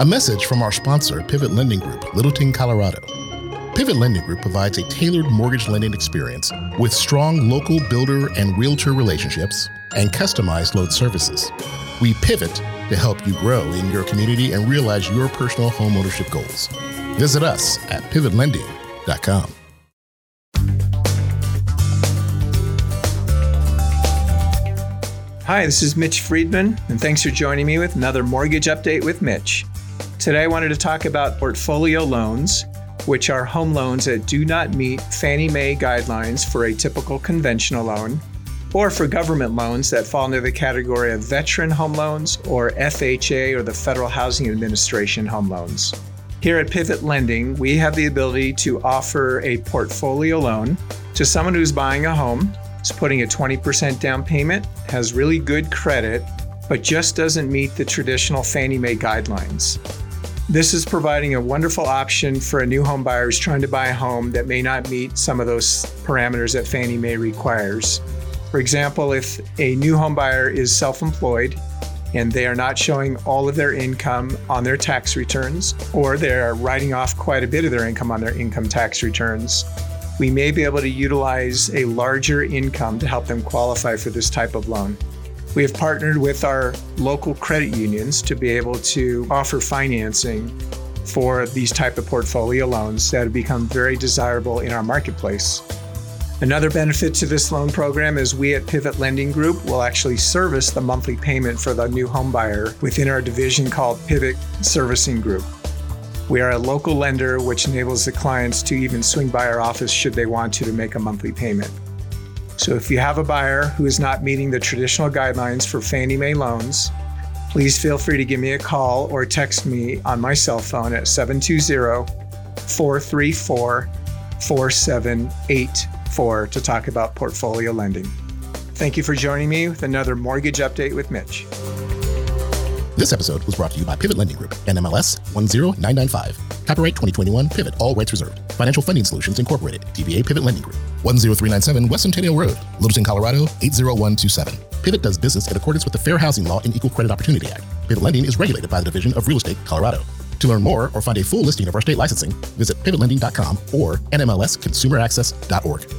A message from our sponsor, Pivot Lending Group, Littleton, Colorado. Pivot Lending Group provides a tailored mortgage lending experience with strong local builder and realtor relationships and customized loan services. We pivot to help you grow in your community and realize your personal homeownership goals. Visit us at pivotlending.com. Hi, this is Mitch Friedman, and thanks for joining me with another Mortgage Update with Mitch. Today, I wanted to talk about portfolio loans, which are home loans that do not meet Fannie Mae guidelines for a typical conventional loan, or for government loans that fall under the category of veteran home loans or FHA or the Federal Housing Administration home loans. Here at Pivot Lending, we have the ability to offer a portfolio loan to someone who's buying a home, is putting a 20% down payment, has really good credit, but just doesn't meet the traditional Fannie Mae guidelines. This is providing a wonderful option for a new home buyer who's trying to buy a home that may not meet some of those parameters that Fannie Mae requires. For example, if a new home buyer is self employed and they are not showing all of their income on their tax returns, or they are writing off quite a bit of their income on their income tax returns, we may be able to utilize a larger income to help them qualify for this type of loan. We have partnered with our local credit unions to be able to offer financing for these type of portfolio loans that have become very desirable in our marketplace. Another benefit to this loan program is we at Pivot Lending Group will actually service the monthly payment for the new home buyer within our division called Pivot Servicing Group. We are a local lender which enables the clients to even swing by our office should they want to to make a monthly payment. So if you have a buyer who is not meeting the traditional guidelines for Fannie Mae loans, please feel free to give me a call or text me on my cell phone at 720 434 4784 to talk about portfolio lending. Thank you for joining me with another mortgage update with Mitch. This episode was brought to you by Pivot Lending Group, NMLS 10995. Copyright 2021 Pivot, all rights reserved. Financial Funding Solutions Incorporated, DBA Pivot Lending Group, 10397 West Centennial Road, Littleton, Colorado 80127. Pivot does business in accordance with the Fair Housing Law and Equal Credit Opportunity Act. Pivot Lending is regulated by the Division of Real Estate, Colorado. To learn more or find a full listing of our state licensing, visit pivotlending.com or nmlsconsumeraccess.org.